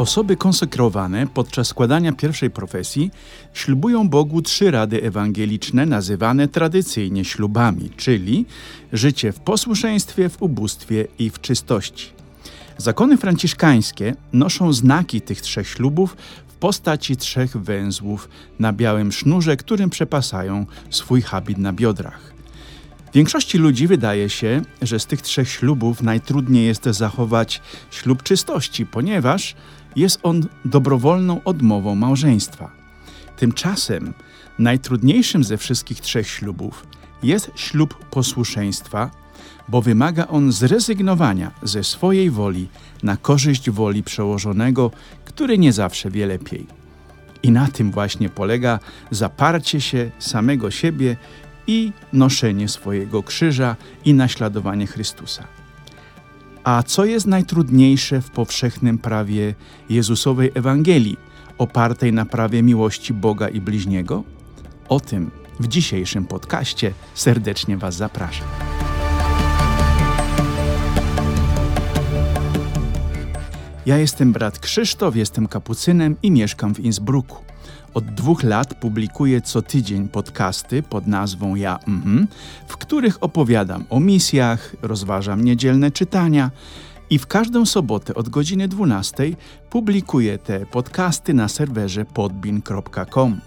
Osoby konsekrowane podczas składania pierwszej profesji ślubują Bogu trzy rady ewangeliczne nazywane tradycyjnie ślubami, czyli życie w posłuszeństwie, w ubóstwie i w czystości. Zakony franciszkańskie noszą znaki tych trzech ślubów w postaci trzech węzłów na białym sznurze, którym przepasają swój habit na biodrach. Większości ludzi wydaje się, że z tych trzech ślubów najtrudniej jest zachować ślub czystości, ponieważ jest on dobrowolną odmową małżeństwa. Tymczasem najtrudniejszym ze wszystkich trzech ślubów jest ślub posłuszeństwa, bo wymaga on zrezygnowania ze swojej woli na korzyść woli przełożonego, który nie zawsze wie lepiej. I na tym właśnie polega zaparcie się samego siebie i noszenie swojego krzyża i naśladowanie Chrystusa. A co jest najtrudniejsze w powszechnym prawie Jezusowej Ewangelii, opartej na prawie miłości Boga i bliźniego? O tym w dzisiejszym podcaście serdecznie Was zapraszam. Ja jestem brat Krzysztof, jestem kapucynem i mieszkam w Innsbrucku. Od dwóch lat publikuję co tydzień podcasty pod nazwą Ja mhm, w których opowiadam o misjach, rozważam niedzielne czytania i w każdą sobotę od godziny 12 publikuję te podcasty na serwerze podbin.com.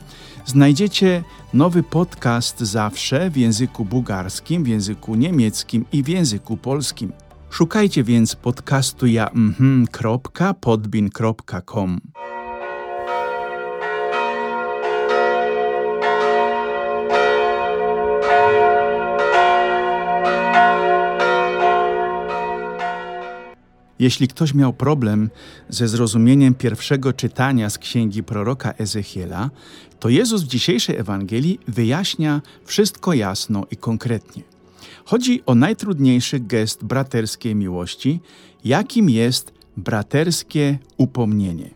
Znajdziecie nowy podcast zawsze w języku bułgarskim, w języku niemieckim i w języku polskim. Szukajcie więc podcastu ja Jeśli ktoś miał problem ze zrozumieniem pierwszego czytania z księgi proroka Ezechiela, to Jezus w dzisiejszej Ewangelii wyjaśnia wszystko jasno i konkretnie. Chodzi o najtrudniejszy gest braterskiej miłości, jakim jest braterskie upomnienie.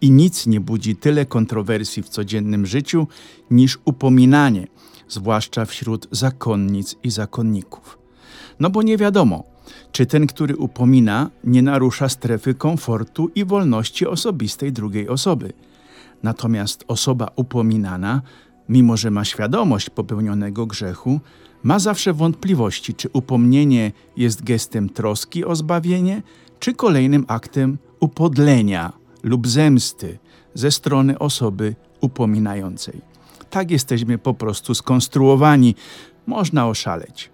I nic nie budzi tyle kontrowersji w codziennym życiu niż upominanie, zwłaszcza wśród zakonnic i zakonników. No bo nie wiadomo, czy ten, który upomina, nie narusza strefy komfortu i wolności osobistej drugiej osoby. Natomiast osoba upominana, mimo że ma świadomość popełnionego grzechu, ma zawsze wątpliwości, czy upomnienie jest gestem troski o zbawienie, czy kolejnym aktem upodlenia lub zemsty ze strony osoby upominającej. Tak jesteśmy po prostu skonstruowani, można oszaleć.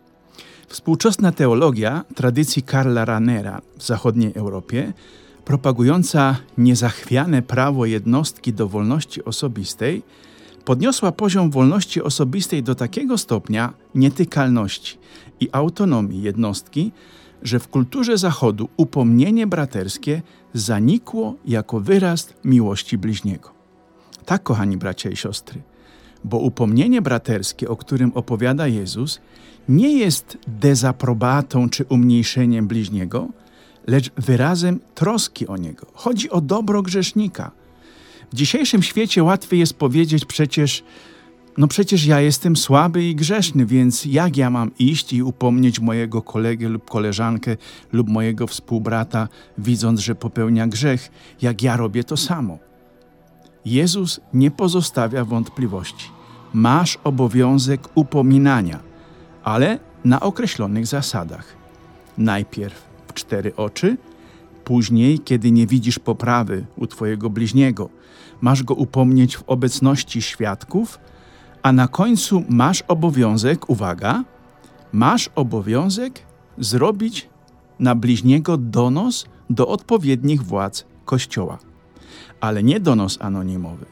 Współczesna teologia tradycji Karla Ranera w zachodniej Europie, propagująca niezachwiane prawo jednostki do wolności osobistej, podniosła poziom wolności osobistej do takiego stopnia nietykalności i autonomii jednostki, że w kulturze Zachodu upomnienie braterskie zanikło jako wyraz miłości bliźniego. Tak, kochani bracia i siostry, bo upomnienie braterskie, o którym opowiada Jezus, nie jest dezaprobatą czy umniejszeniem bliźniego, lecz wyrazem troski o niego. Chodzi o dobro grzesznika. W dzisiejszym świecie łatwiej jest powiedzieć przecież, no przecież ja jestem słaby i grzeszny, więc jak ja mam iść i upomnieć mojego kolegę lub koleżankę lub mojego współbrata, widząc, że popełnia grzech, jak ja robię to samo? Jezus nie pozostawia wątpliwości. Masz obowiązek upominania ale na określonych zasadach. Najpierw w cztery oczy, później, kiedy nie widzisz poprawy u Twojego bliźniego, masz go upomnieć w obecności świadków, a na końcu masz obowiązek, uwaga, masz obowiązek zrobić na bliźniego donos do odpowiednich władz Kościoła. Ale nie donos anonimowy.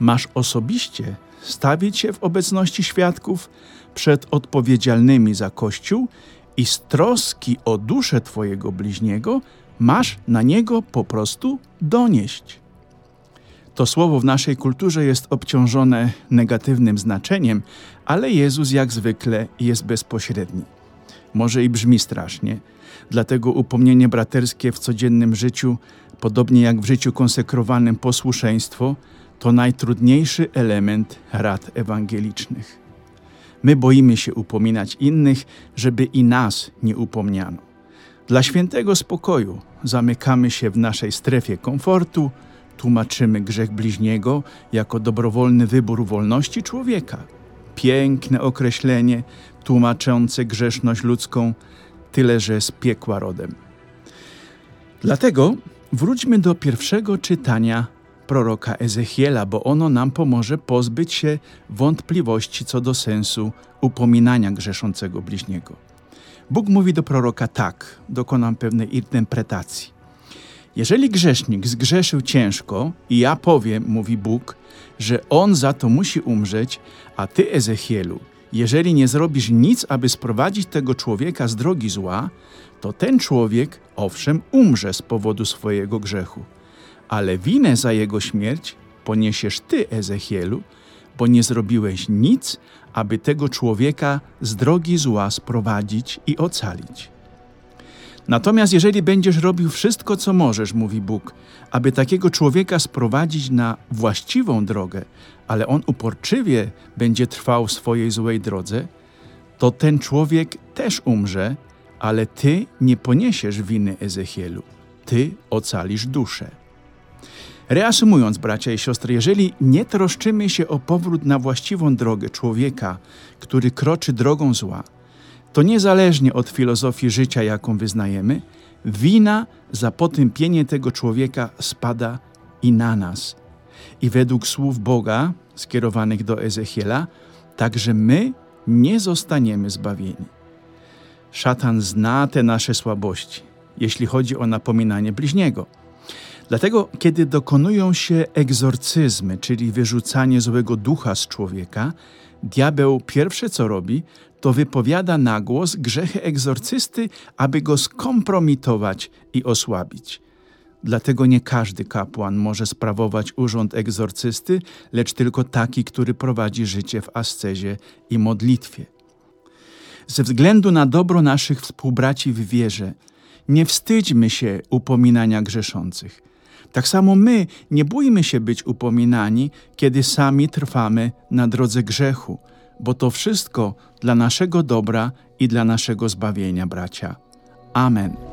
Masz osobiście stawić się w obecności świadków, przed odpowiedzialnymi za Kościół i z troski o duszę Twojego bliźniego masz na niego po prostu donieść. To słowo w naszej kulturze jest obciążone negatywnym znaczeniem, ale Jezus jak zwykle jest bezpośredni. Może i brzmi strasznie, dlatego upomnienie braterskie w codziennym życiu, podobnie jak w życiu konsekrowanym posłuszeństwo, to najtrudniejszy element rad ewangelicznych. My boimy się upominać innych, żeby i nas nie upomniano. Dla świętego spokoju zamykamy się w naszej strefie komfortu, tłumaczymy grzech bliźniego jako dobrowolny wybór wolności człowieka. Piękne określenie tłumaczące grzeszność ludzką, tyle że z piekła rodem. Dlatego wróćmy do pierwszego czytania proroka Ezechiela, bo ono nam pomoże pozbyć się wątpliwości co do sensu upominania grzeszącego bliźniego. Bóg mówi do proroka tak, dokonam pewnej interpretacji. Jeżeli grzesznik zgrzeszył ciężko i ja powiem, mówi Bóg, że on za to musi umrzeć, a ty, Ezechielu, jeżeli nie zrobisz nic, aby sprowadzić tego człowieka z drogi zła, to ten człowiek, owszem, umrze z powodu swojego grzechu. Ale winę za jego śmierć poniesiesz ty, Ezechielu, bo nie zrobiłeś nic, aby tego człowieka z drogi zła sprowadzić i ocalić. Natomiast jeżeli będziesz robił wszystko, co możesz, mówi Bóg, aby takiego człowieka sprowadzić na właściwą drogę, ale on uporczywie będzie trwał w swojej złej drodze, to ten człowiek też umrze, ale ty nie poniesiesz winy Ezechielu. Ty ocalisz duszę. Reasumując, bracia i siostry, jeżeli nie troszczymy się o powrót na właściwą drogę człowieka, który kroczy drogą zła, to niezależnie od filozofii życia, jaką wyznajemy, wina za potępienie tego człowieka spada i na nas. I według słów Boga skierowanych do Ezechiela, także my nie zostaniemy zbawieni. Szatan zna te nasze słabości, jeśli chodzi o napominanie bliźniego. Dlatego, kiedy dokonują się egzorcyzmy, czyli wyrzucanie złego ducha z człowieka, diabeł pierwsze co robi, to wypowiada na głos grzechy egzorcysty, aby go skompromitować i osłabić. Dlatego nie każdy kapłan może sprawować urząd egzorcysty, lecz tylko taki, który prowadzi życie w ascezie i modlitwie. Ze względu na dobro naszych współbraci w wierze, nie wstydźmy się upominania grzeszących. Tak samo my nie bójmy się być upominani, kiedy sami trwamy na drodze grzechu, bo to wszystko dla naszego dobra i dla naszego zbawienia, bracia. Amen.